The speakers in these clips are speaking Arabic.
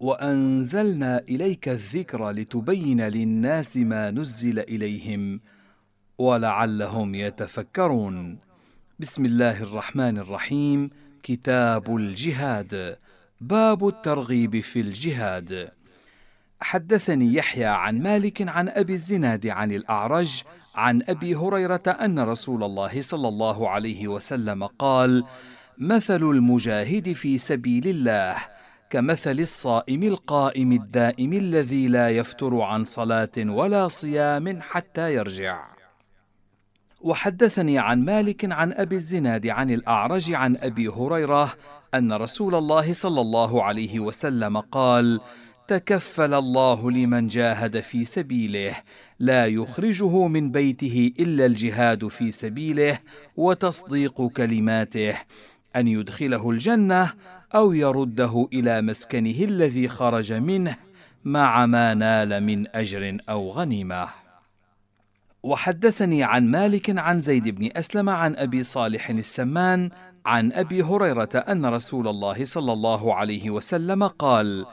وأنزلنا إليك الذكر لتبين للناس ما نزل إليهم ولعلهم يتفكرون. بسم الله الرحمن الرحيم. كتاب الجهاد. باب الترغيب في الجهاد. حدثني يحيى عن مالك عن أبي الزناد عن الأعرج عن أبي هريرة أن رسول الله صلى الله عليه وسلم قال مثل المجاهد في سبيل الله كمثل الصائم القائم الدائم الذي لا يفتر عن صلاة ولا صيام حتى يرجع. وحدثني عن مالك عن أبي الزناد عن الأعرج عن أبي هريرة أن رسول الله صلى الله عليه وسلم قال تكفل الله لمن جاهد في سبيله لا يخرجه من بيته إلا الجهاد في سبيله وتصديق كلماته أن يدخله الجنة أو يرده إلى مسكنه الذي خرج منه مع ما نال من أجر أو غنيمة. وحدثني عن مالك عن زيد بن أسلم عن أبي صالح السمان عن أبي هريرة أن رسول الله صلى الله عليه وسلم قال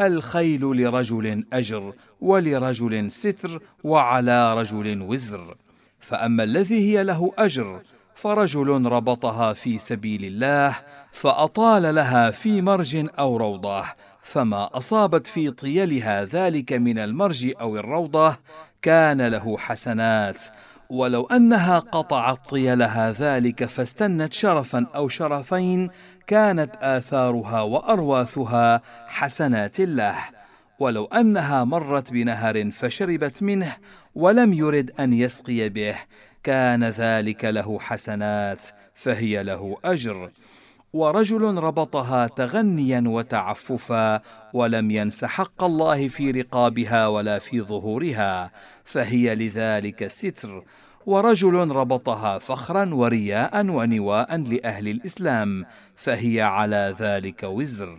الخيل لرجل أجر ولرجل ستر وعلى رجل وزر فأما الذي هي له أجر فرجل ربطها في سبيل الله فأطال لها في مرج أو روضة فما أصابت في طيلها ذلك من المرج أو الروضة كان له حسنات. ولو أنها قطعت طيلها ذلك فاستنت شرفا أو شرفين كانت آثارها وأرواثها حسنات له. ولو أنها مرت بنهر فشربت منه ولم يرد أن يسقي به كان ذلك له حسنات فهي له أجر. ورجل ربطها تغنيا وتعففا ولم ينس حق الله في رقابها ولا في ظهورها فهي لذلك ستر. ورجل ربطها فخرا ورياء ونواء لأهل الإسلام فهي على ذلك وزر.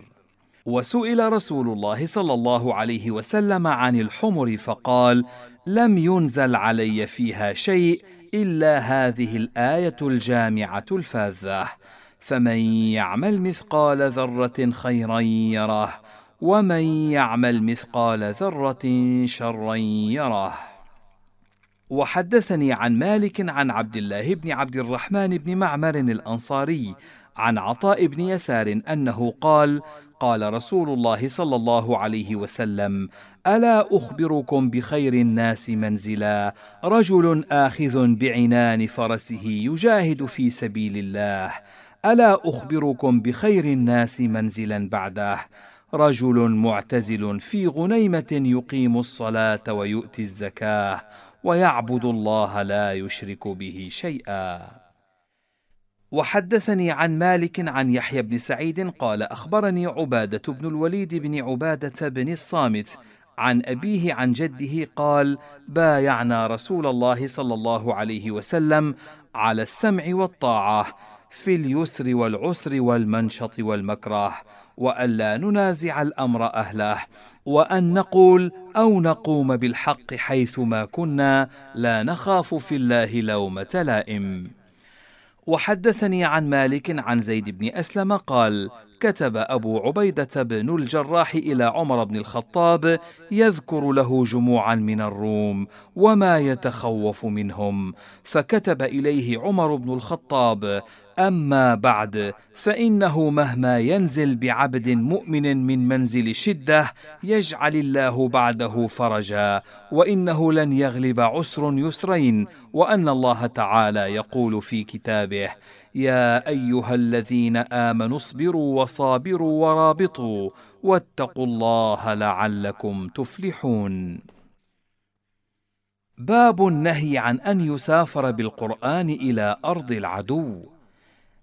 وسئل رسول الله صلى الله عليه وسلم عن الحمر فقال لم ينزل علي فيها شيء إلا هذه الآية الجامعة الفاذة. فمن يعمل مثقال ذرة خيرا يره ومن يعمل مثقال ذرة شرا يره. وحدثني عن مالك عن عبد الله بن عبد الرحمن بن معمر الأنصاري عن عطاء بن يسار أنه قال قال رسول الله صلى الله عليه وسلم ألا أخبركم بخير الناس منزلا؟ رجل آخذ بعنان فرسه يجاهد في سبيل الله. ألا أخبركم بخير الناس منزلا بعده؟ رجل معتزل في غنيمة يقيم الصلاة ويؤتي الزكاة ويعبد الله لا يشرك به شيئا. وحدثني عن مالك عن يحيى بن سعيد قال أخبرني عبادة بن الوليد بن عبادة بن الصامت عن أبيه عن جده قال بايعنا رسول الله صلى الله عليه وسلم على السمع والطاعة في اليسر والعسر والمنشط والمكره والا ننازع الأمر أهله وأن نقول أو نقوم بالحق حيثما كنا لا نخاف في الله لومة لائم. وحدثني عن مالك عن زيد بن أسلم قال كتب أبو عبيدة بن الجراح إلى عمر بن الخطاب يذكر له جموعا من الروم وما يتخوف منهم فكتب إليه عمر بن الخطاب أما بعد فإنه مهما ينزل بعبد مؤمن من منزل شدة يجعل الله بعده فرجا وإنه لن يغلب عسر يسرين وأن الله تعالى يقول في كتابه يا أيها الذين آمنوا اصبروا وصابروا ورابطوا واتقوا الله لعلكم تفلحون. باب النهي عن أن يسافر بالقرآن إلى أرض العدو.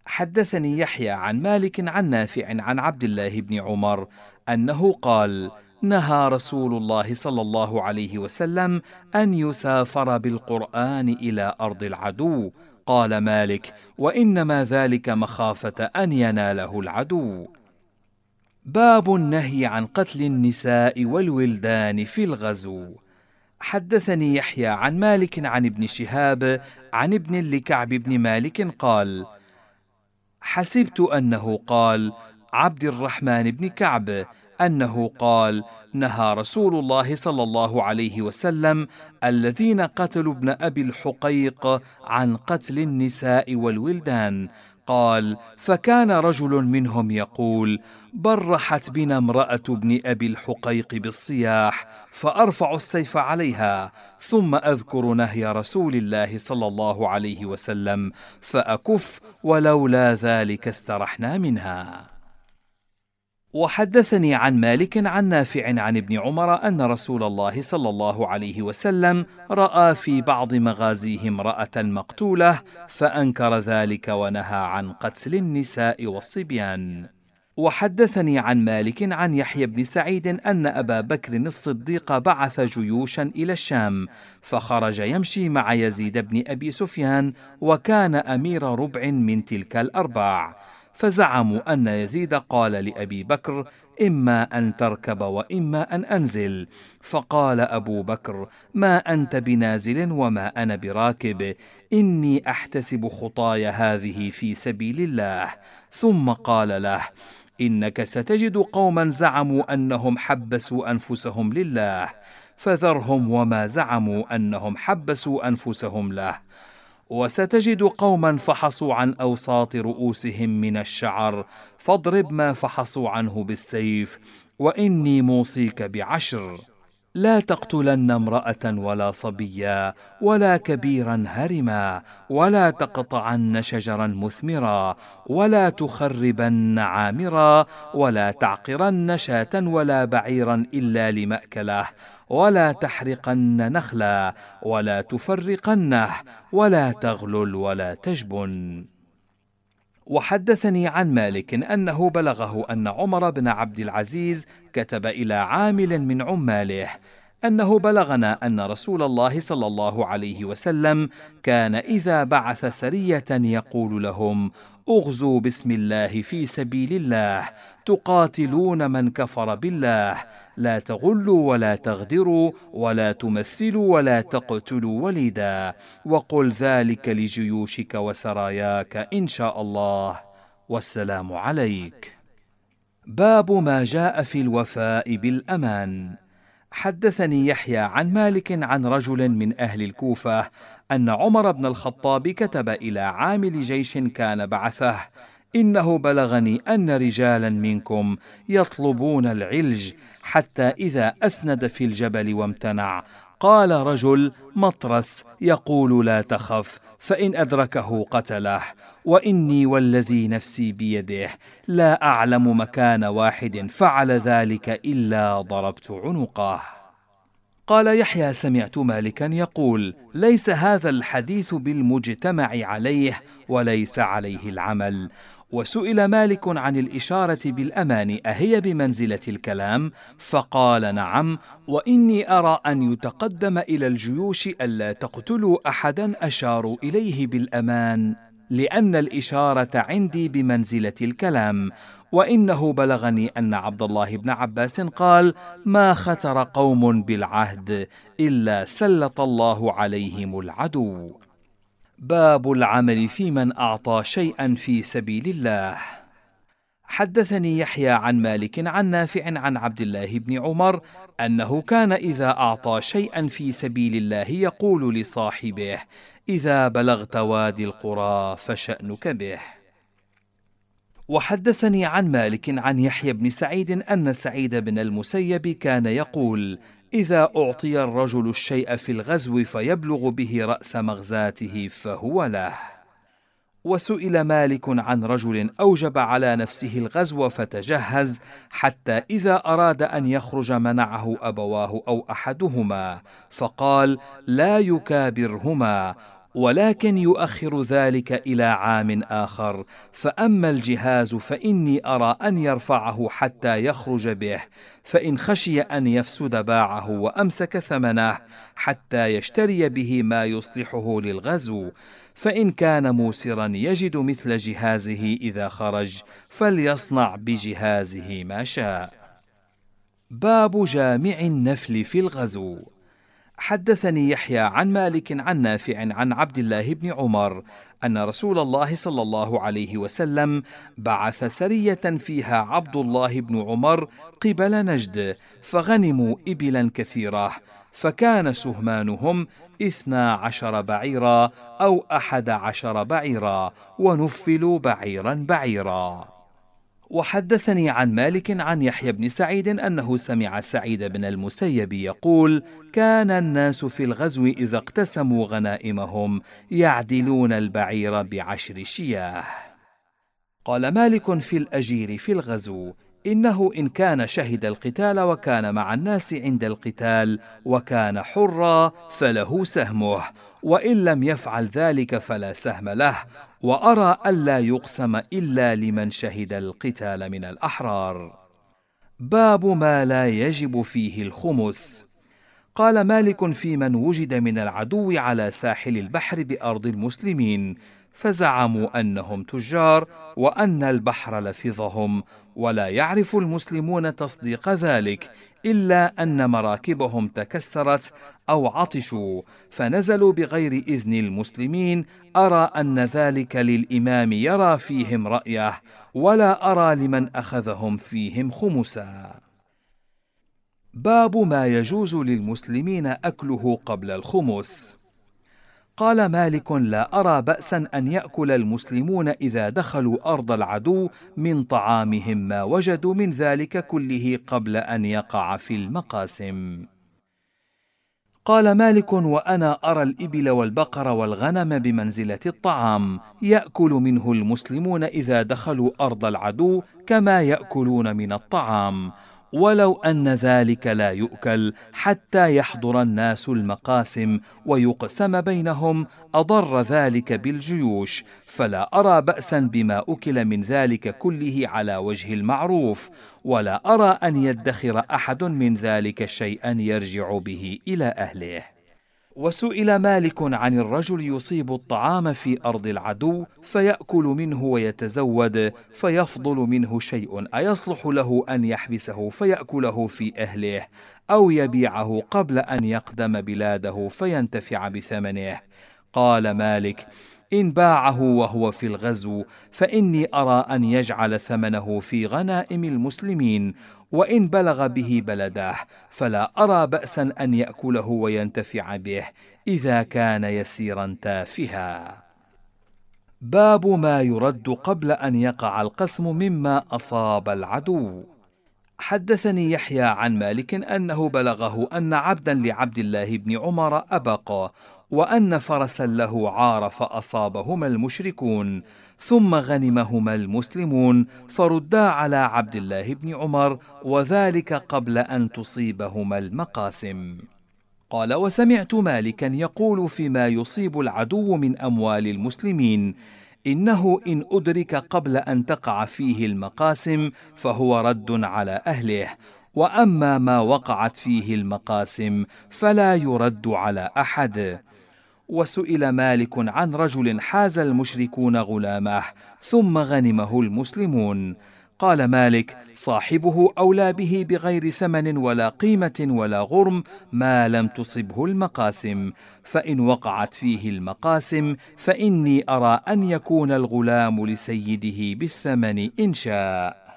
حدثني يحيى عن مالك عن نافع عن عبد الله بن عمر أنه قال نهى رسول الله صلى الله عليه وسلم أن يسافر بالقرآن إلى أرض العدو. قال مالك وإنما ذلك مخافة أن يناله العدو. باب النهي عن قتل النساء والولدان في الغزو. حدثني يحيى عن مالك عن ابن شهاب عن ابن لكعب بن مالك قال حسبت أنه قال عبد الرحمن بن كعب أنه قال نهى رسول الله صلى الله عليه وسلم الذين قتلوا ابن أبي الحقيق عن قتل النساء والولدان قال فكان رجل منهم يقول برحت بنا امرأة ابن أبي الحقيق بالصياح فأرفع السيف عليها ثم أذكر نهي رسول الله صلى الله عليه وسلم فأكف ولولا ذلك استرحنا منها. وحدثني عن مالك عن نافع عن ابن عمر أن رسول الله صلى الله عليه وسلم رأى في بعض مغازيه امرأة مقتولة فأنكر ذلك ونهى عن قتل النساء والصبيان. وحدثني عن مالك عن يحيى بن سعيد أن أبا بكر الصديق بعث جيوشا إلى الشام فخرج يمشي مع يزيد بن أبي سفيان وكان أمير ربع من تلك الأرباع. فزعموا أن يزيد قال لأبي بكر إما أن تركب وإما أن أنزل. فقال أبو بكر ما أنت بنازل وما أنا براكب إني أحتسب خطاي هذه في سبيل الله. ثم قال له إنك ستجد قوما زعموا أنهم حبسوا أنفسهم لله فذرهم وما زعموا أنهم حبسوا أنفسهم له. وستجد قوما فحصوا عن أوساط رؤوسهم من الشعر فاضرب ما فحصوا عنه بالسيف وإني موصيك بعشر. لا تقتلن امرأة ولا صبيا ولا كبيرا هرما ولا تقطعن شجرا مثمرا ولا تخربن عامرا ولا تعقرن شاة ولا بعيرا إلا لمأكله ولا تحرقن نخلا ولا تفرقنه ولا تغلل ولا تجبن. وحدثني عن مالك أنه بلغه أن عمر بن عبد العزيز كتب إلى عامل من عماله أنه بلغنا أن رسول الله صلى الله عليه وسلم كان إذا بعث سرية يقول لهم أغزوا بسم الله في سبيل الله تقاتلون من كفر بالله. لا تغلوا ولا تغدروا ولا تمثلوا ولا تقتلوا وليدا. وقل ذلك لجيوشك وسراياك إن شاء الله. والسلام عليك. باب ما جاء في الوفاء بالأمان. حدثني يحيى عن مالك عن رجل من أهل الكوفة أن عمر بن الخطاب كتب إلى عامل جيش كان بعثه. إنه بلغني أن رجالا منكم يطلبون العلج حتى إذا أسند في الجبل وامتنع. قال رجل مطرس يقول لا تخف فإن أدركه قتله وإني والذي نفسي بيده. لا أعلم مكان واحد فعل ذلك إلا ضربت عنقه. قال يحيى سمعت مالكا يقول ليس هذا الحديث بالمجتمع عليه وليس عليه العمل. وسئل مالك عن الإشارة بالأمان أهي بمنزلة الكلام؟ فقال نعم، وإني أرى أن يتقدم إلى الجيوش ألا تقتلوا أحدا أشاروا إليه بالأمان، لأن الإشارة عندي بمنزلة الكلام، وإنه بلغني أن عبد الله بن عباس قال: ما ختر قوم بالعهد إلا سلط الله عليهم العدو. باب العمل في من أعطى شيئا في سبيل الله. حدثني يحيى عن مالك عن نافع عن عبد الله بن عمر أنه كان إذا أعطى شيئا في سبيل الله يقول لصاحبه إذا بلغت وادي القرى فشأنك به. وحدثني عن مالك عن يحيى بن سعيد أن سعيد بن المسيب كان يقول إذا أعطي الرجل الشيء في الغزو فيبلغ به رأس مغزاته فهو له. وسئل مالك عن رجل أوجب على نفسه الغزو فتجهز حتى إذا أراد أن يخرج منعه أبواه أو أحدهما فقال لا يكابرهما ولكن يؤخر ذلك إلى عام آخر. فأما الجهاز فإني أرى أن يرفعه حتى يخرج به. فإن خشي أن يفسد باعه وأمسك ثمنه حتى يشتري به ما يصلحه للغزو. فإن كان موسرا يجد مثل جهازه إذا خرج فليصنع بجهازه ما شاء. باب جامع النفل في الغزو. حدثني يحيى عن مالك عن نافع عن عبد الله بن عمر أن رسول الله صلى الله عليه وسلم بعث سرية فيها عبد الله بن عمر قبل نجد فغنموا ابلا كثيرة فكان سهمانهم اثنا عشر بعيرا أو أحد عشر بعيرا ونفلوا بعيرا بعيرا. وحدثني عن مالك عن يحيى بن سعيد أنه سمع سعيد بن المسيب يقول كان الناس في الغزو إذا اقتسموا غنائمهم يعدلون البعير بعشر شياه. قال مالك في الأجير في الغزو إنه إن كان شهد القتال وكان مع الناس عند القتال وكان حرا فله سهمه وإن لم يفعل ذلك فلا سهم له وأرى الا يقسم إلا لمن شهد القتال من الأحرار. باب ما لا يجب فيه الخمس. قال مالك في من وجد من العدو على ساحل البحر بأرض المسلمين فزعموا أنهم تجار وأن البحر لفظهم ولا يعرف المسلمون تصديق ذلك إلا أن مراكبهم تكسرت أو عطشوا فنزلوا بغير إذن المسلمين أرى أن ذلك للإمام يرى فيهم رأيه ولا أرى لمن أخذهم فيهم خمسا. باب ما يجوز للمسلمين أكله قبل الخمس. قال مالك لا أرى بأسا أن يأكل المسلمون إذا دخلوا أرض العدو من طعامهم ما وجدوا من ذلك كله قبل أن يقع في المقاسم. قال مالك وأنا أرى الإبل والبقر والغنم بمنزلة الطعام يأكل منه المسلمون إذا دخلوا أرض العدو كما يأكلون من الطعام ولو أن ذلك لا يؤكل حتى يحضر الناس المقاسم ويقسم بينهم أضر ذلك بالجيوش فلا أرى بأسا بما أكل من ذلك كله على وجه المعروف ولا أرى أن يدخر أحد من ذلك شيئا يرجع به إلى أهله. وسئل مالك عن الرجل يصيب الطعام في أرض العدو فيأكل منه ويتزود فيفضل منه شيء أيصلح له أن يحبسه فيأكله في أهله أو يبيعه قبل أن يقدم بلاده فينتفع بثمنه. قال مالك إن باعه وهو في الغزو فإني أرى أن يجعل ثمنه في غنائم المسلمين وإن بلغ به بلده فلا أرى باسا أن يأكله وينتفع به إذا كان يسيرا تافها. باب ما يرد قبل أن يقع القسم مما أصاب العدو. حدثني يحيى عن مالك أنه بلغه أن عبدا لعبد الله بن عمر ابق وأن فرسا له عار فأصابهما المشركون ثم غنمهما المسلمون فردا على عبد الله بن عمر وذلك قبل أن تصيبهما المقاسم. قال وسمعت مالكا يقول فيما يصيب العدو من أموال المسلمين إنه إن أدرك قبل أن تقع فيه المقاسم فهو رد على أهله وأما ما وقعت فيه المقاسم فلا يرد على أحد. وسئل مالك عن رجل حاز المشركون غلامه ثم غنمه المسلمون. قال مالك صاحبه أولى به بغير ثمن ولا قيمة ولا غرم ما لم تصبه المقاسم فإن وقعت فيه المقاسم فإني أرى أن يكون الغلام لسيده بالثمن إن شاء.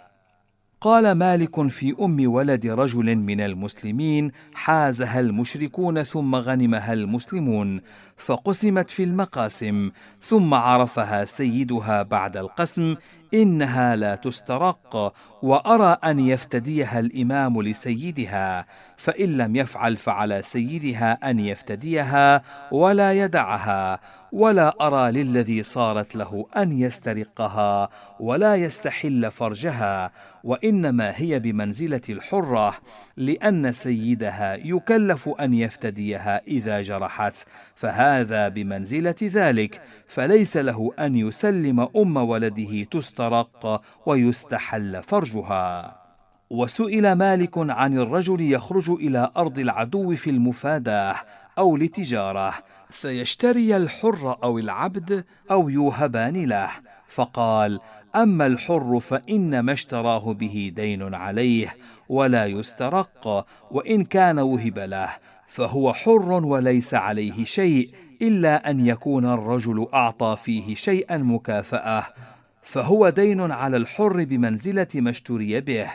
قال مالك في أم ولد رجل من المسلمين حازها المشركون ثم غنمها المسلمون فقسمت في المقاسم ثم عرفها سيدها بعد القسم إنها لا تسترق وأرى أن يفتديها الإمام لسيدها فإن لم يفعل فعلى سيدها أن يفتديها ولا يدعها. ولا أرى للذي صارت له أن يسترقها ولا يستحل فرجها وإنما هي بمنزلة الحرة لأن سيدها يكلف أن يفتديها إذا جرحت فهذا بمنزلة ذلك فليس له أن يسلم أم ولده تسترق ويستحل فرجها. وسئل مالك عن الرجل يخرج إلى أرض العدو في المفاداة أو لتجارة فيشتري الحر أو العبد أو يوهبان له. فقال أما الحر فان ما اشتراه به دين عليه ولا يسترق وإن كان وهب له فهو حر وليس عليه شيء إلا أن يكون الرجل أعطى فيه شيئا مكافأة. فهو دين على الحر بمنزلة ما اشتري به.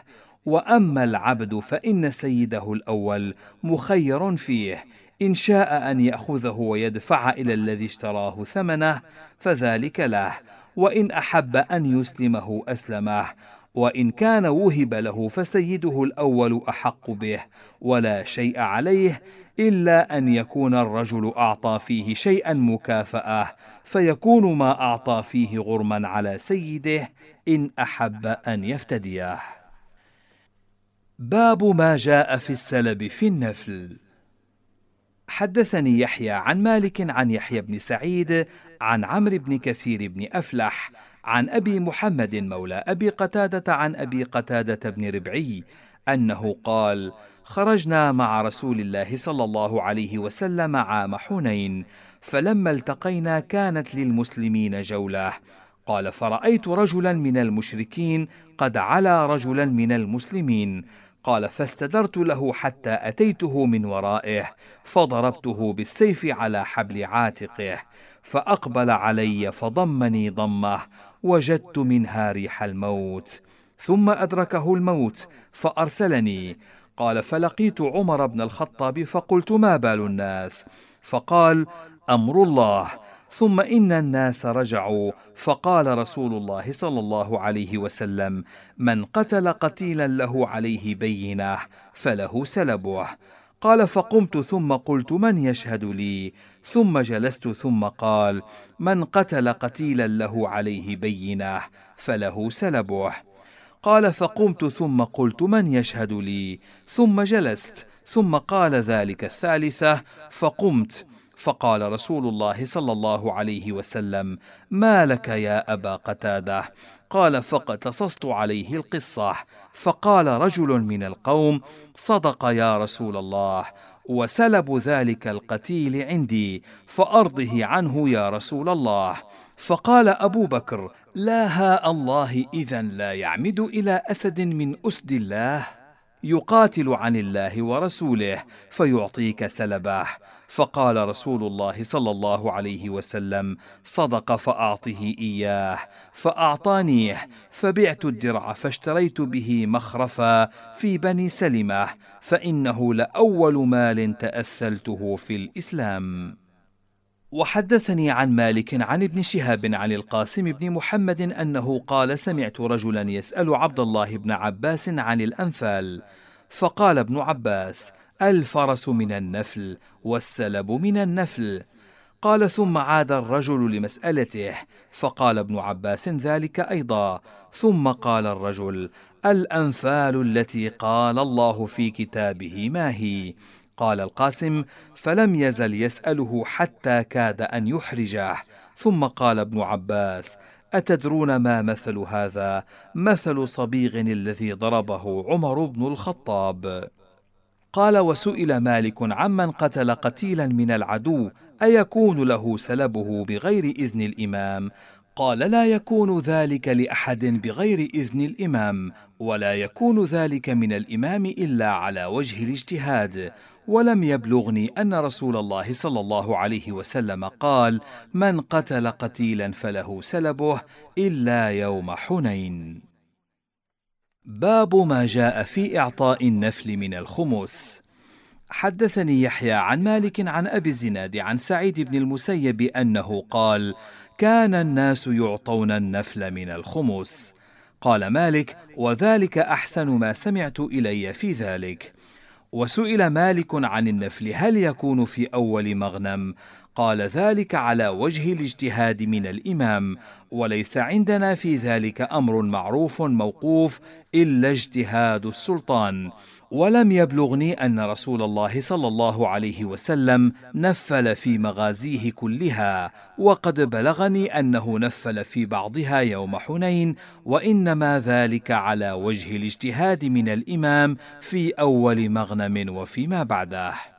وأما العبد فإن سيده الأول مخير فيه إن شاء أن يأخذه ويدفع إلى الذي اشتراه ثمنه فذلك له وإن أحب أن يسلمه أسلمه وإن كان وهب له فسيده الأول أحق به ولا شيء عليه إلا أن يكون الرجل أعطى فيه شيئا مكافأة فيكون ما أعطى فيه غرما على سيده إن أحب أن يفتديه. باب ما جاء في السلب في النفل. حدثني يحيى عن مالك عن يحيى بن سعيد عن عمرو بن كثير بن أفلح عن أبي محمد مولى أبي قتادة عن أبي قتادة بن ربعي أنه قال خرجنا مع رسول الله صلى الله عليه وسلم عام حنين فلما التقينا كانت للمسلمين جولة. قال فرأيت رجلا من المشركين قد علا رجلا من المسلمين قال فاستدرت له حتى أتيته من ورائه فضربته بالسيف على حبل عاتقه فأقبل علي فضمني ضمه وجدت منها ريح الموت ثم أدركه الموت فأرسلني. قال فلقيت عمر بن الخطاب فقلت ما بال الناس؟ فقال أمر الله. ثم إن الناس رجعوا. فقال رسول الله صلى الله عليه وسلم من قتل قتيلا له عليه بينة فله سلبه. قال فقمت ثم قلت من يشهد لي؟ ثم جلست ثم قال من قتل قتيلا له عليه بينة فله سلبه. قال فقمت ثم قلت من يشهد لي؟ ثم جلست ثم قال ذلك الثالثة فقمت. فقال رسول الله صلى الله عليه وسلم ما لك يا أبا قتادة؟ قال فقتصصت عليه القصة. فقال رجل من القوم صدق يا رسول الله وسلب ذلك القتيل عندي فأرضه عنه يا رسول الله. فقال أبو بكر لا ها الله اذا لا يعمد إلى أسد من أسد الله يقاتل عن الله ورسوله فيعطيك سلبه. فقال رسول الله صلى الله عليه وسلم صدق فأعطه إياه فاعطانيه فبعت الدرع فاشتريت به مخرفا في بني سلمة فإنه لأول مال تأثلته في الإسلام. وحدثني عن مالك عن ابن شهاب عن القاسم بن محمد أنه قال سمعت رجلا يسأل عبد الله بن عباس عن الأنفال فقال ابن عباس الفرس من النفل والسلب من النفل. قال ثم عاد الرجل لمسألته فقال ابن عباس ذلك أيضا. ثم قال الرجل الأنفال التي قال الله في كتابه ما هي؟ قال القاسم فلم يزل يسأله حتى كاد أن يحرجه. ثم قال ابن عباس أتدرون ما مثل هذا؟ مثل صبيغ الذي ضربه عمر بن الخطاب. قال وسئل مالك عمن قتل قتيلا من العدو أيكون له سلبه بغير إذن الإمام؟ قال لا يكون ذلك لأحد بغير إذن الإمام ولا يكون ذلك من الإمام إلا على وجه الاجتهاد. ولم يبلغني أن رسول الله صلى الله عليه وسلم قال من قتل قتيلا فله سلبه إلا يوم حنين. باب ما جاء في إعطاء النفل من الخمس. حدثني يحيى عن مالك عن أبي الزناد عن سعيد بن المسيب أنه قال كان الناس يعطون النفل من الخمس قال مالك وذلك أحسن ما سمعت إلي في ذلك وسئل مالك عن النفل هل يكون في أول مغنم؟ قال ذلك على وجه الاجتهاد من الإمام وليس عندنا في ذلك أمر معروف موقوف إلا اجتهاد السلطان. ولم يبلغني أن رسول الله صلى الله عليه وسلم نفل في مغازيه كلها وقد بلغني أنه نفل في بعضها يوم حنين وإنما ذلك على وجه الاجتهاد من الإمام في أول مغنم وفيما بعده.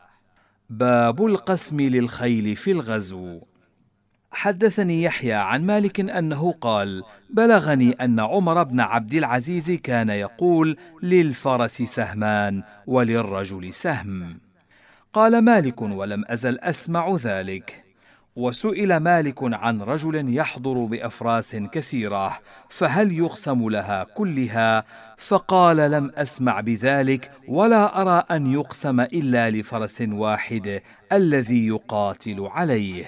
باب القسم للخيل في الغزو. حدثني يحيى عن مالك أنه قال بلغني أن عمر بن عبد العزيز كان يقول للفرس سهمان وللرجل سهم. قال مالك ولم أزل أسمع ذلك. وسئل مالك عن رجل يحضر بأفراس كثيرة فهل يقسم لها كلها؟ فقال لم أسمع بذلك ولا أرى أن يقسم إلا لفرس واحد الذي يقاتل عليه.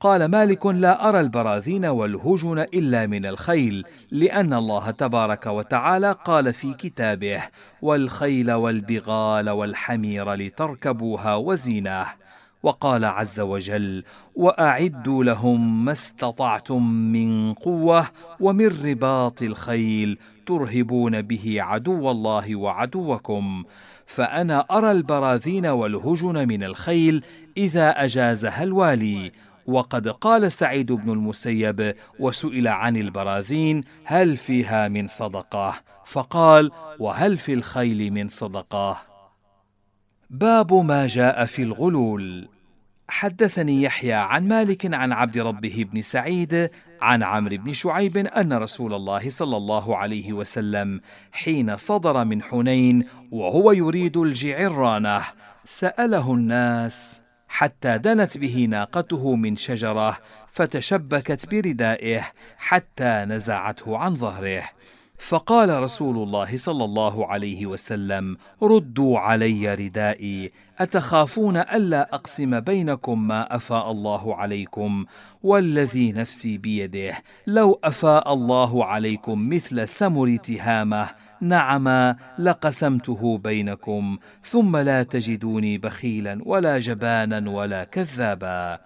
قال مالك لا أرى البراذين والهجن إلا من الخيل لأن الله تبارك وتعالى قال في كتابه والخيل والبغال والحمير لتركبوها وزينه وقال عز وجل وأعدوا لهم ما استطعتم من قوة ومن رباط الخيل ترهبون به عدو الله وعدوكم فأنا أرى البراذين والهجن من الخيل إذا أجازها الوالي وقد قال سعيد بن المسيب وسئل عن البراذين هل فيها من صدقة؟ فقال وهل في الخيل من صدقة؟ باب ما جاء في الغلول. حدثني يحيى عن مالك عن عبد ربه بن سعيد عن عمرو بن شعيب أن رسول الله صلى الله عليه وسلم حين صدر من حنين وهو يريد الجعرانة سأله الناس حتى دنت به ناقته من شجرة فتشبكت بردائه حتى نزعته عن ظهره. فقال رسول الله صلى الله عليه وسلم ردوا علي ردائي أتخافون ألا أقسم بينكم ما أفاء الله عليكم؟ والذي نفسي بيده لو أفاء الله عليكم مثل سمر تهامه نعما لقسمته بينكم ثم لا تجدوني بخيلا ولا جبانا ولا كذابا.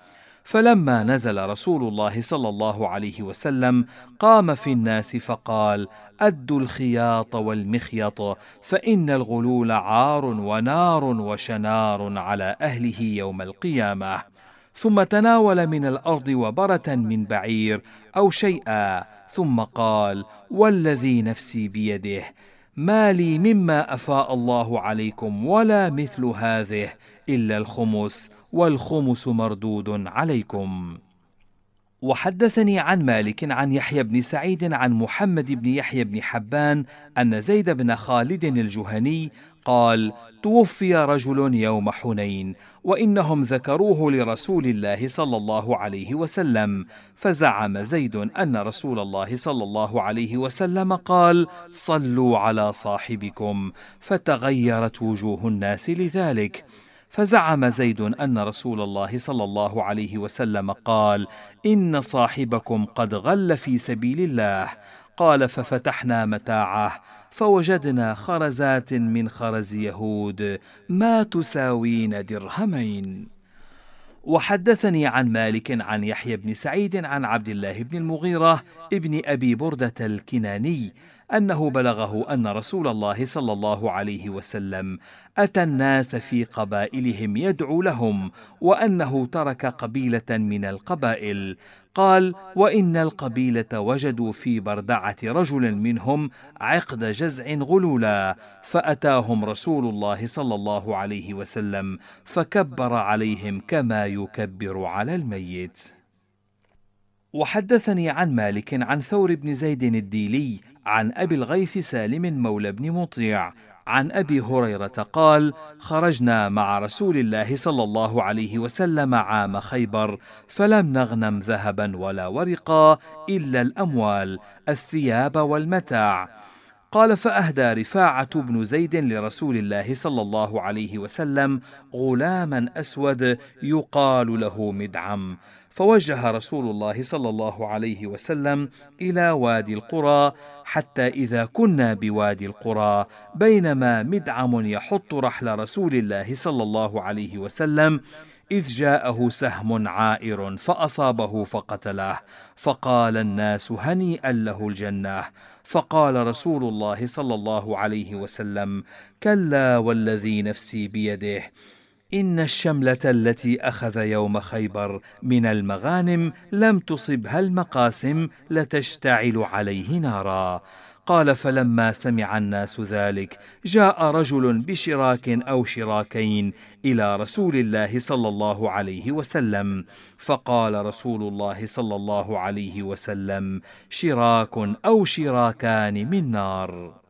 فلما نزل رسول الله صلى الله عليه وسلم قام في الناس فقال أدوا الخياط والمخيط فإن الغلول عار ونار وشنار على أهله يوم القيامة. ثم تناول من الأرض وبرة من بعير أو شيئا ثم قال والذي نفسي بيده ما لي مما أفاء الله عليكم ولا مثل هذه إلا الخمس. والخمس مردود عليكم. وحدثني عن مالك عن يحيى بن سعيد عن محمد بن يحيى بن حبان أن زيد بن خالد الجهني قال توفي رجل يوم حنين وإنهم ذكروه لرسول الله صلى الله عليه وسلم. فزعم زيد أن رسول الله صلى الله عليه وسلم قال صلوا على صاحبكم. فتغيرت وجوه الناس لذلك. فزعم زيد أن رسول الله صلى الله عليه وسلم قال إن صاحبكم قد غل في سبيل الله. قال ففتحنا متاعه فوجدنا خرزات من خرز يهود ما تساوين درهمين. وحدثني عن مالك عن يحيى بن سعيد عن عبد الله بن المغيرة ابن أبي بردة الكناني أنه بلغه أن رسول الله صلى الله عليه وسلم أتى الناس في قبائلهم يدعو لهم وأنه ترك قبيلة من القبائل. قال وإن القبيلة وجدوا في بردعة رجل منهم عقد جزع غلولا فأتاهم رسول الله صلى الله عليه وسلم فكبر عليهم كما يكبر على الميت. وحدثني عن مالك عن ثور بن زيد الديلي عن أبي الغيث سالم مولى بن مطيع عن أبي هريرة قال خرجنا مع رسول الله صلى الله عليه وسلم عام خيبر فلم نغنم ذهبا ولا ورقا إلا الأموال الثياب والمتاع. قال فأهدى رفاعة بن زيد لرسول الله صلى الله عليه وسلم غلاما أسود يقال له مدعم. فوجه رسول الله صلى الله عليه وسلم إلى وادي القرى حتى إذا كنا بوادي القرى بينما مدعم يحط رحل رسول الله صلى الله عليه وسلم إذ جاءه سهم عائر فأصابه فقتله فقال الناس هنيئا له الجنة. فقال رسول الله صلى الله عليه وسلم كلا والذي نفسي بيده. إن الشملة التي أخذ يوم خيبر من المغانم لم تصبها المقاسم لتشتعل عليه نارا. قال فلما سمع الناس ذلك جاء رجل بشراك أو شراكين إلى رسول الله صلى الله عليه وسلم. فقال رسول الله صلى الله عليه وسلم شراك أو شراكان من نار.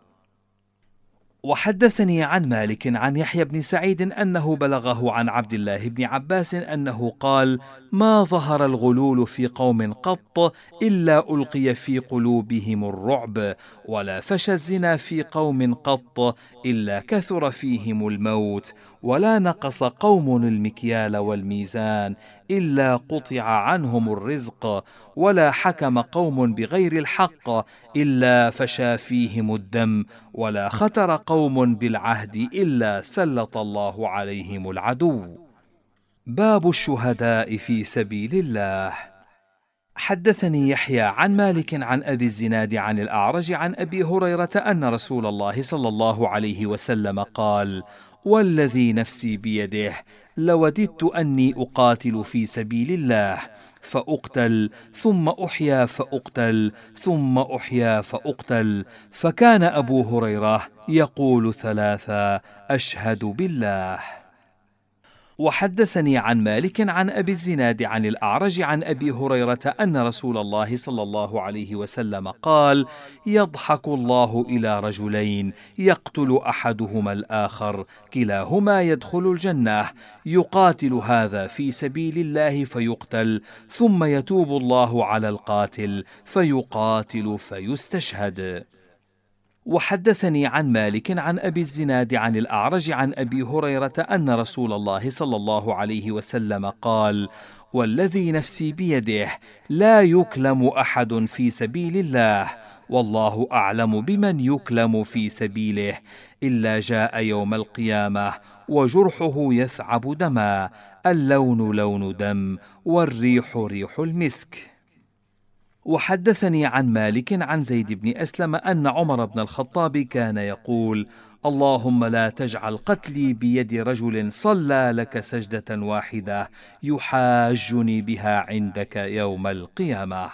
وحدثني عن مالك عن يحيى بن سعيد أنه بلغه عن عبد الله بن عباس أنه قال ما ظهر الغلول في قوم قط إلا ألقي في قلوبهم الرعب ولا فشى الزنا في قوم قط إلا كثر فيهم الموت ولا نقص قوم المكيال والميزان إلا قطع عنهم الرزق ولا حكم قوم بغير الحق إلا فشى فيهم الدم ولا ختر قوم بالعهد إلا سلط الله عليهم العدو. باب الشهداء في سبيل الله. حدثني يحيى عن مالك عن أبي الزناد عن الأعرج عن أبي هريرة أن رسول الله صلى الله عليه وسلم قال والذي نفسي بيده لوددت أني أقاتل في سبيل الله فأقتل ثم أحيا فأقتل ثم أحيا فأقتل. فكان أبو هريرة يقول ثلاثا أشهد بالله. وحدثني عن مالك عن أبي الزناد عن الأعرج عن أبي هريرة أن رسول الله صلى الله عليه وسلم قال يضحك الله إلى رجلين يقتل أحدهما الآخر كلاهما يدخل الجنة يقاتل هذا في سبيل الله فيقتل ثم يتوب الله على القاتل فيقاتل فيستشهد. وحدثني عن مالك عن أبي الزناد عن الأعرج عن أبي هريرة أن رسول الله صلى الله عليه وسلم قال والذي نفسي بيده لا يكلم أحد في سبيل الله والله أعلم بمن يكلم في سبيله إلا جاء يوم القيامة وجرحه يثعب دما اللون لون دم والريح ريح المسك. وحدثني عن مالك عن زيد بن أسلم أن عمر بن الخطاب كان يقول اللهم لا تجعل قتلي بيد رجل صلى لك سجدة واحدة يحاجني بها عندك يوم القيامة.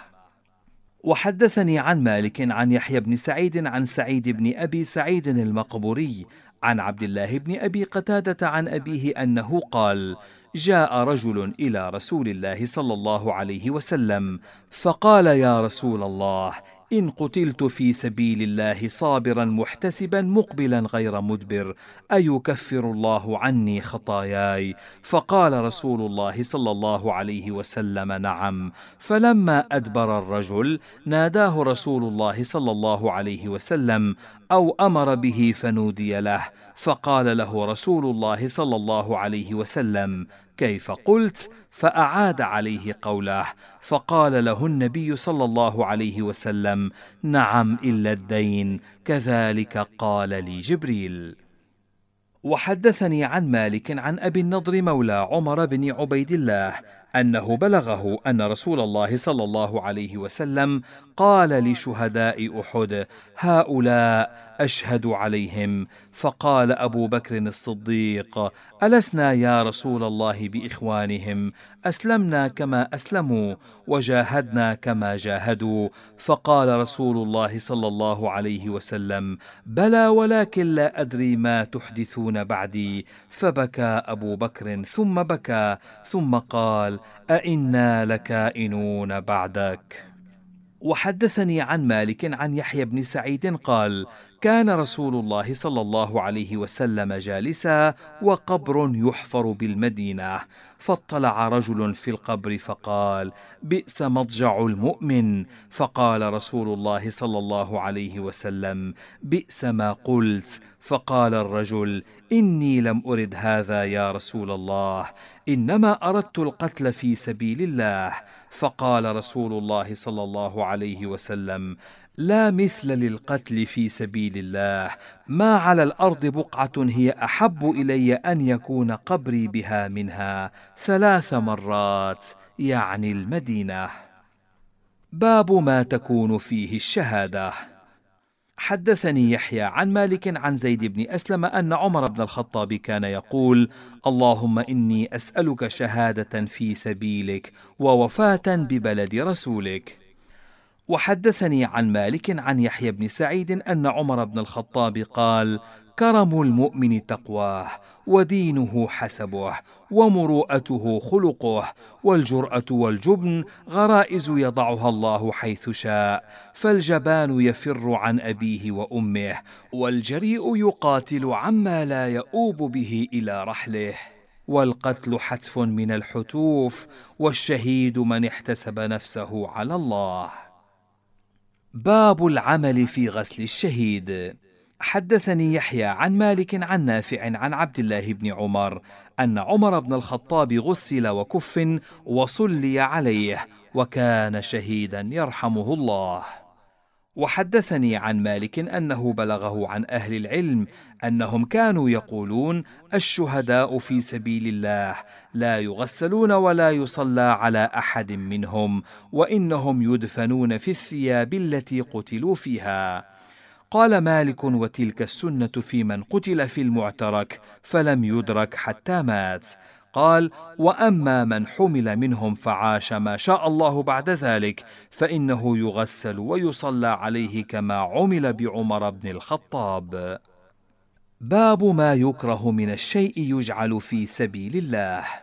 وحدثني عن مالك عن يحيى بن سعيد عن سعيد بن أبي سعيد المقبوري عن عبد الله بن أبي قتادة عن أبيه أنه قال جاء رجل إلى رسول الله صلى الله عليه وسلم فقال يا رسول الله إن قتلت في سبيل الله صابرا محتسبا مقبلا غير مدبر أيكفر الله عني خطاياي؟ فقال رسول الله صلى الله عليه وسلم نعم. فلما أدبر الرجل ناداه رسول الله صلى الله عليه وسلم أو أمر به فنودي له. فقال له رسول الله صلى الله عليه وسلم كيف قلت فأعاد عليه قوله فقال له النبي صلى الله عليه وسلم نعم إلا الدين كذلك قال لي جبريل. وحدثني عن مالك عن أبي النضر مولى عمر بن عبيد الله أنه بلغه أن رسول الله صلى الله عليه وسلم قال لشهداء أحد هؤلاء أشهد عليهم. فقال أبو بكر الصديق ألسنا يا رسول الله بإخوانهم؟ أسلمنا كما أسلموا وجاهدنا كما جاهدوا. فقال رسول الله صلى الله عليه وسلم بلى ولكن لا أدري ما تحدثون بعدي. فبكى أبو بكر ثم بكى ثم قال أئنا لكائنون بعدك؟ وحدثني عن مالك عن يحيى بن سعيد قال كان رسول الله صلى الله عليه وسلم جالسا وقبر يحفر بالمدينة فاطلع رجل في القبر فقال بئس مضجع المؤمن. فقال رسول الله صلى الله عليه وسلم بئس ما قلت. فقال الرجل إني لم أرد هذا يا رسول الله إنما أردت القتل في سبيل الله. فقال رسول الله صلى الله عليه وسلم لا مثل للقتل في سبيل الله. ما على الأرض بقعة هي أحب إلي أن يكون قبري بها منها ثلاث مرات. يعني المدينة. باب ما تكون فيه الشهادة. حدثني يحيى عن مالك عن زيد بن أسلم أن عمر بن الخطاب كان يقول اللهم إني أسألك شهادة في سبيلك ووفاة ببلد رسولك. وحدثني عن مالك عن يحيى بن سعيد أن عمر بن الخطاب قال كرم المؤمن تقواه ودينه حسبه ومروءته خلقه والجرأة والجبن غرائز يضعها الله حيث شاء فالجبان يفر عن أبيه وأمه والجريء يقاتل عما لا يؤوب به إلى رحله. والقتل حتف من الحتوف والشهيد من احتسب نفسه على الله. باب العمل في غسل الشهيد. حدثني يحيى عن مالك عن نافع عن عبد الله بن عمر أن عمر بن الخطاب غسل وكف وصلي عليه وكان شهيدا يرحمه الله. وحدثني عن مالك أنه بلغه عن أهل العلم أنهم كانوا يقولون الشهداء في سبيل الله لا يغسلون ولا يصلى على أحد منهم وإنهم يدفنون في الثياب التي قتلوا فيها. قال مالك وتلك السنة في من قتل في المعترك فلم يدرك حتى مات. قال وأما من حمل منهم فعاش ما شاء الله بعد ذلك فإنه يغسل ويصلى عليه كما عمل بعمر بن الخطاب. باب ما يكره من الشيء يجعل في سبيل الله.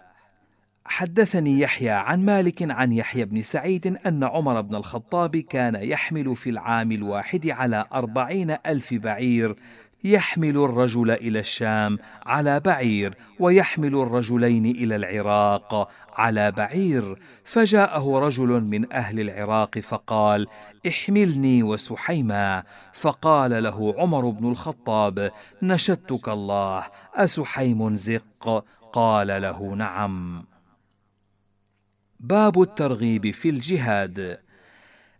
حدثني يحيى عن مالك عن يحيى بن سعيد أن عمر بن الخطاب كان يحمل في العام الواحد على أربعين ألف بعير يحمل الرجل إلى الشام على بعير ويحمل الرجلين إلى العراق على بعير. فجاءه رجل من أهل العراق فقال احملني وسحيما فقال له عمر بن الخطاب نشدتك الله أسحيم زق؟ قال له نعم باب الترغيب في الجهاد.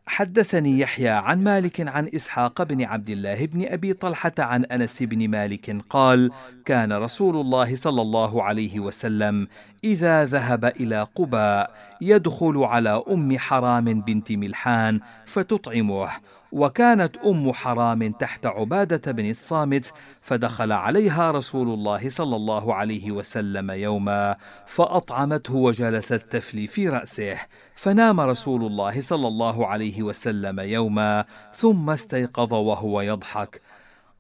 حدثني يحيى عن مالك عن إسحاق بن عبد الله بن أبي طلحة عن أنس بن مالك قال كان رسول الله صلى الله عليه وسلم إذا ذهب إلى قباء يدخل على أم حرام بنت ملحان فتطعمه وكانت أم حرام تحت عبادة بن الصامت فدخل عليها رسول الله صلى الله عليه وسلم يوما فأطعمته وجلست تفلي في رأسه. فنام رسول الله صلى الله عليه وسلم يوما ثم استيقظ وهو يضحك.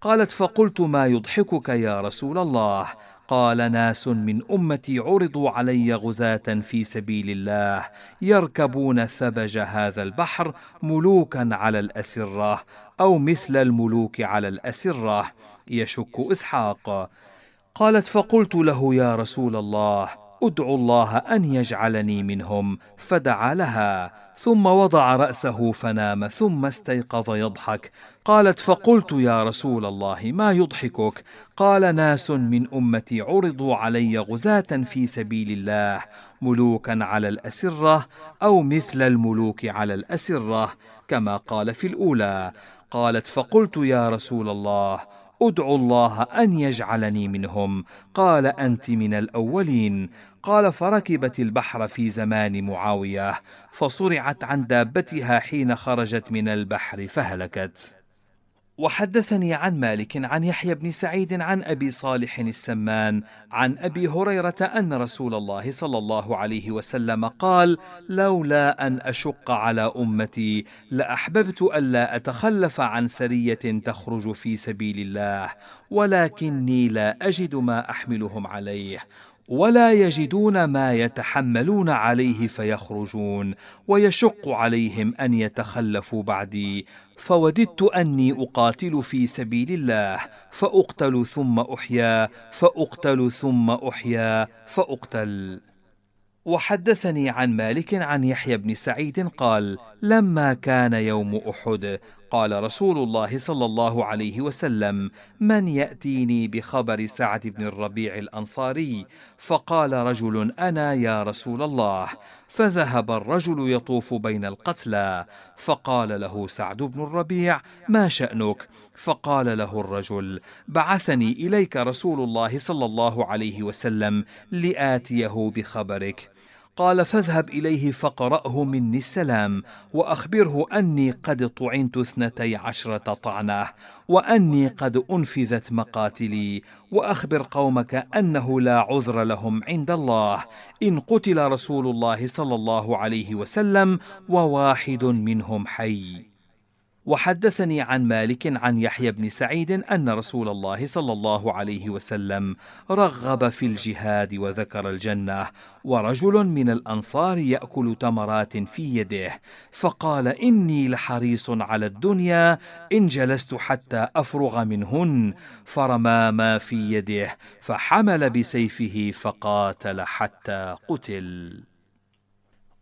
قالت فقلت ما يضحكك يا رسول الله؟ قال ناس من أمتي عرضوا علي غزاة في سبيل الله يركبون ثبج هذا البحر ملوكا على الأسرة أو مثل الملوك على الأسرة يشك إسحاق. قالت فقلت له يا رسول الله ادعو الله أن يجعلني منهم فدعا لها. ثم وضع رأسه فنام ثم استيقظ يضحك. قالت فقلت يا رسول الله ما يضحكك؟ قال ناس من أمتي عرضوا علي غزاة في سبيل الله ملوكا على الأسرة أو مثل الملوك على الأسرة كما قال في الأولى. قالت فقلت يا رسول الله أدعو الله أن يجعلني منهم. قال أنت من الأولين. قال فركبت البحر في زمان معاوية فصرعت عن دابتها حين خرجت من البحر فهلكت. وحدثني عن مالك عن يحيى بن سعيد عن أبي صالح السمان عن أبي هريرة أن رسول الله صلى الله عليه وسلم قال لولا أن أشق على أمتي لأحببت الا أتخلف عن سرية تخرج في سبيل الله ولكني لا أجد ما أحملهم عليه. ولا يجدون ما يتحملون عليه فيخرجون ويشق عليهم أن يتخلفوا بعدي. فوددت أني أقاتل في سبيل الله فأقتل ثم أحيا فأقتل ثم أحيا فأقتل. وحدثني عن مالك عن يحيى بن سعيد قال لما كان يوم أحد قال رسول الله صلى الله عليه وسلم من يأتيني بخبر سعد بن الربيع الأنصاري؟ فقال رجل أنا يا رسول الله. فذهب الرجل يطوف بين القتلى فقال له سعد بن الربيع ما شأنك؟ فقال له الرجل بعثني إليك رسول الله صلى الله عليه وسلم لآتيه بخبرك. قال فاذهب إليه فقرأه مني السلام وأخبره أني قد طعنت اثنتي عشرة طعنة وأني قد أنفذت مقاتلي وأخبر قومك أنه لا عذر لهم عند الله إن قتل رسول الله صلى الله عليه وسلم وواحد منهم حي. وحدثني عن مالك عن يحيى بن سعيد أن رسول الله صلى الله عليه وسلم رغب في الجهاد وذكر الجنة ورجل من الأنصار يأكل تمرات في يده فقال إني لحريص على الدنيا إن جلست حتى أفرغ منهن فرمى ما في يده فحمل بسيفه فقاتل حتى قتل.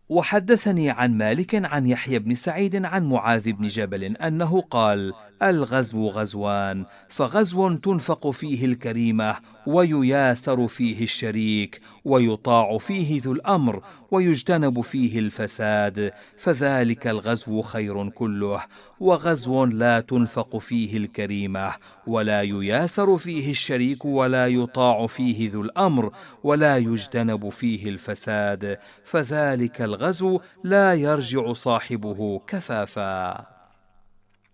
وحدثني عن مالك عن يحيى بن سعيد عن معاذ بن جبل أنه قال الغزو غزوان فغزو تنفق فيه الكريمة ويياسر فيه الشريك ويطاع فيه ذو الأمر ويجتنب فيه الفساد فذلك الغزو خير كله وغزو لا تنفق فيه الكريمة ولا يياسر فيه الشريك ولا يطاع فيه ذو الأمر ولا يجتنب فيه الفساد فذلك الغزو لا يرجع صاحبه كفافا.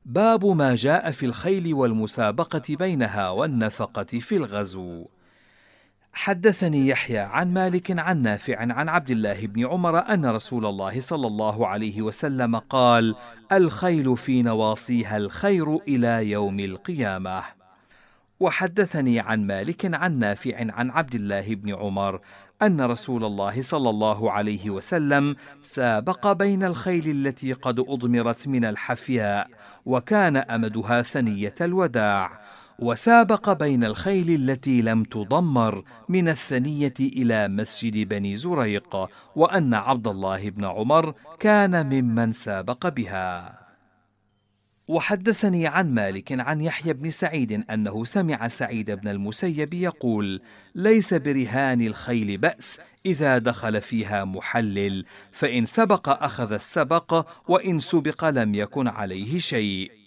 باب ما جاء في الخيل والمسابقة بينها والنفقة في الغزو. حدثني يحيى عن مالك عن نافع عن عبد الله بن عمر أن رسول الله صلى الله عليه وسلم قال: الخيل في نواصيها الخير إلى يوم القيامة. وحدثني عن مالك عن نافع عن عبد الله بن عمر أن رسول الله صلى الله عليه وسلم سابق بين الخيل التي قد أضمرت من الحفياء وكان أمدها ثنية الوداع. وسابق بين الخيل التي لم تضمر من الثنية إلى مسجد بني زريق وأن عبد الله بن عمر كان ممن سابق بها. وحدثني عن مالك عن يحيى بن سعيد أنه سمع سعيد بن المسيب يقول ليس برهان الخيل بأس إذا دخل فيها محلل فإن سبق أخذ السبق وإن سبق لم يكن عليه شيء.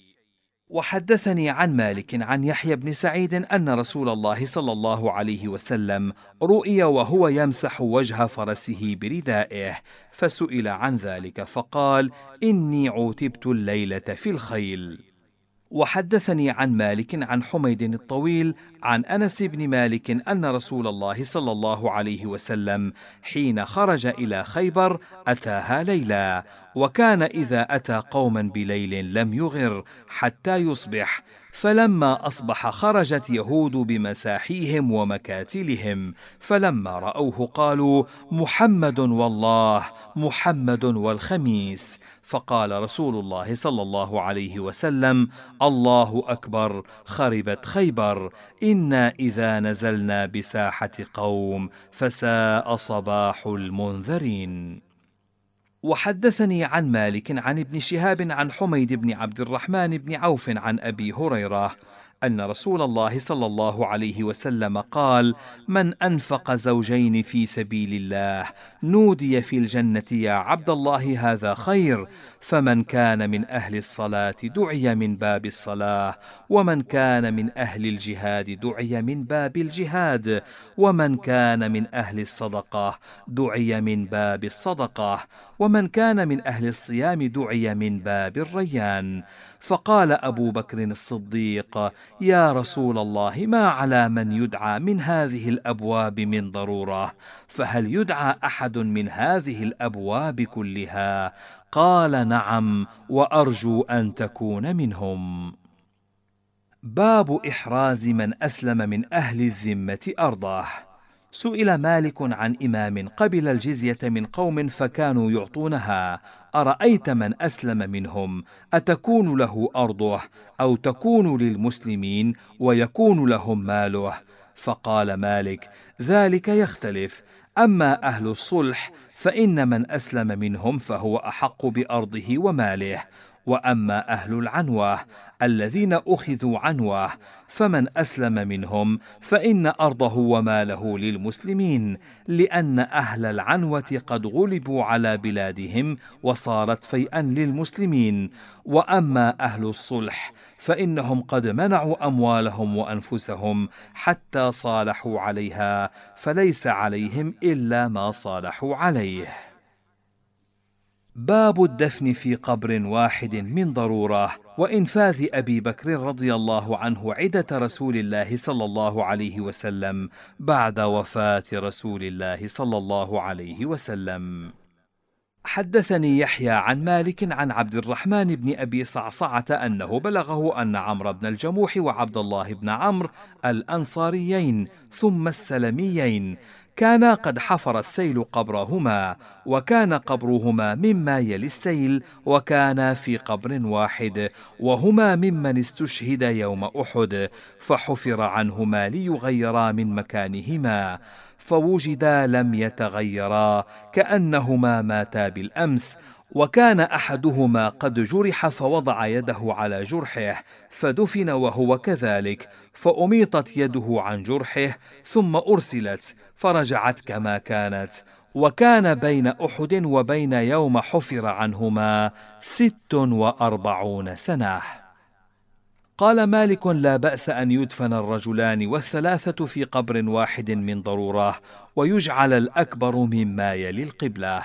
وحدثني عن مالك عن يحيى بن سعيد أن رسول الله صلى الله عليه وسلم رؤي وهو يمسح وجه فرسه بردائه فسئل عن ذلك فقال إني عوتبت الليلة في الخيل. وحدثني عن مالك عن حميد الطويل عن أنس بن مالك أن رسول الله صلى الله عليه وسلم حين خرج إلى خيبر أتاها ليلا وكان إذا أتى قوما بليل لم يغر حتى يصبح فلما أصبح خرجت يهود بمساحيهم ومكاتلهم فلما رأوه قالوا محمد والله محمد والخميس فقال رسول الله صلى الله عليه وسلم الله أكبر خربت خيبر أنا اذا نزلنا بساحه قوم فساء صباح المنذرين. وحدثني عن مالك عن ابن شهاب عن حميد بن عبد الرحمن بن عوف عن ابي هريره أن رسول الله صلى الله عليه وسلم قال من أنفق زوجين في سبيل الله نودي في الجنة يا عبد الله هذا خير فمن كان من أهل الصلاة دعي من باب الصلاة ومن كان من أهل الجهاد دعي من باب الجهاد ومن كان من أهل الصدقة دعي من باب الصدقة ومن كان من أهل الصيام دعي من باب الريان. فقال أبو بكر الصديق يا رسول الله ما على من يدعى من هذه الأبواب من ضرورة؟ فهل يدعى أحد من هذه الأبواب كلها؟ قال نعم وأرجو أن تكون منهم. باب إحراز من أسلم من أهل الذمة ارضه سئل مالك عن إمام قبل الجزية من قوم فكانوا يعطونها. أرأيت من أسلم منهم؟ أتكون له أرضه أو تكون للمسلمين ويكون لهم ماله؟ فقال مالك ذلك يختلف. أما أهل الصلح فإن من أسلم منهم فهو أحق بأرضه وماله. وأما أهل العنوة الذين أخذوا عنوة فمن أسلم منهم فإن أرضه وماله للمسلمين لأن أهل العنوة قد غلبوا على بلادهم وصارت فيئا للمسلمين. وأما أهل الصلح فإنهم قد منعوا أموالهم وأنفسهم حتى صالحوا عليها فليس عليهم إلا ما صالحوا عليه. باب الدفن في قبر واحد من ضرورة وإنفاذ أبي بكر رضي الله عنه عدة رسول الله صلى الله عليه وسلم بعد وفاة رسول الله صلى الله عليه وسلم. حدثني يحيى عن مالك عن عبد الرحمن بن أبي صعصعة أنه بلغه أن عمرو بن الجموح وعبد الله بن عمرو الأنصاريين ثم السلميين كانا قد حفر السيل قبرهما وكان قبرهما مما يلي السيل وكانا في قبر واحد وهما ممن استشهد يوم أحد فحفر عنهما ليغيرا من مكانهما فوجدا لم يتغيرا كأنهما ماتا بالأمس وكان أحدهما قد جرح فوضع يده على جرحه فدفن وهو كذلك فأميطت يده عن جرحه ثم أرسلت فرجعت كما كانت وكان بين أحد وبين يوم حفر عنهما ست وأربعون سنة. قال مالك لا بأس أن يدفن الرجلان والثلاثة في قبر واحد من ضرورة ويجعل الأكبر مما يلي القبلة.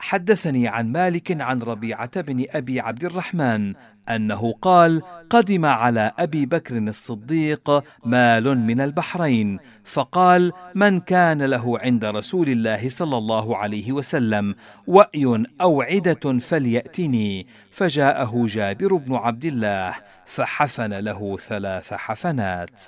حدثني عن مالك عن ربيعة بن أبي عبد الرحمن أنه قال قدم على أبي بكر الصديق مال من البحرين فقال من كان له عند رسول الله صلى الله عليه وسلم وأي أو عدة فليأتني. فجاءه جابر بن عبد الله فحفن له ثلاث حفنات.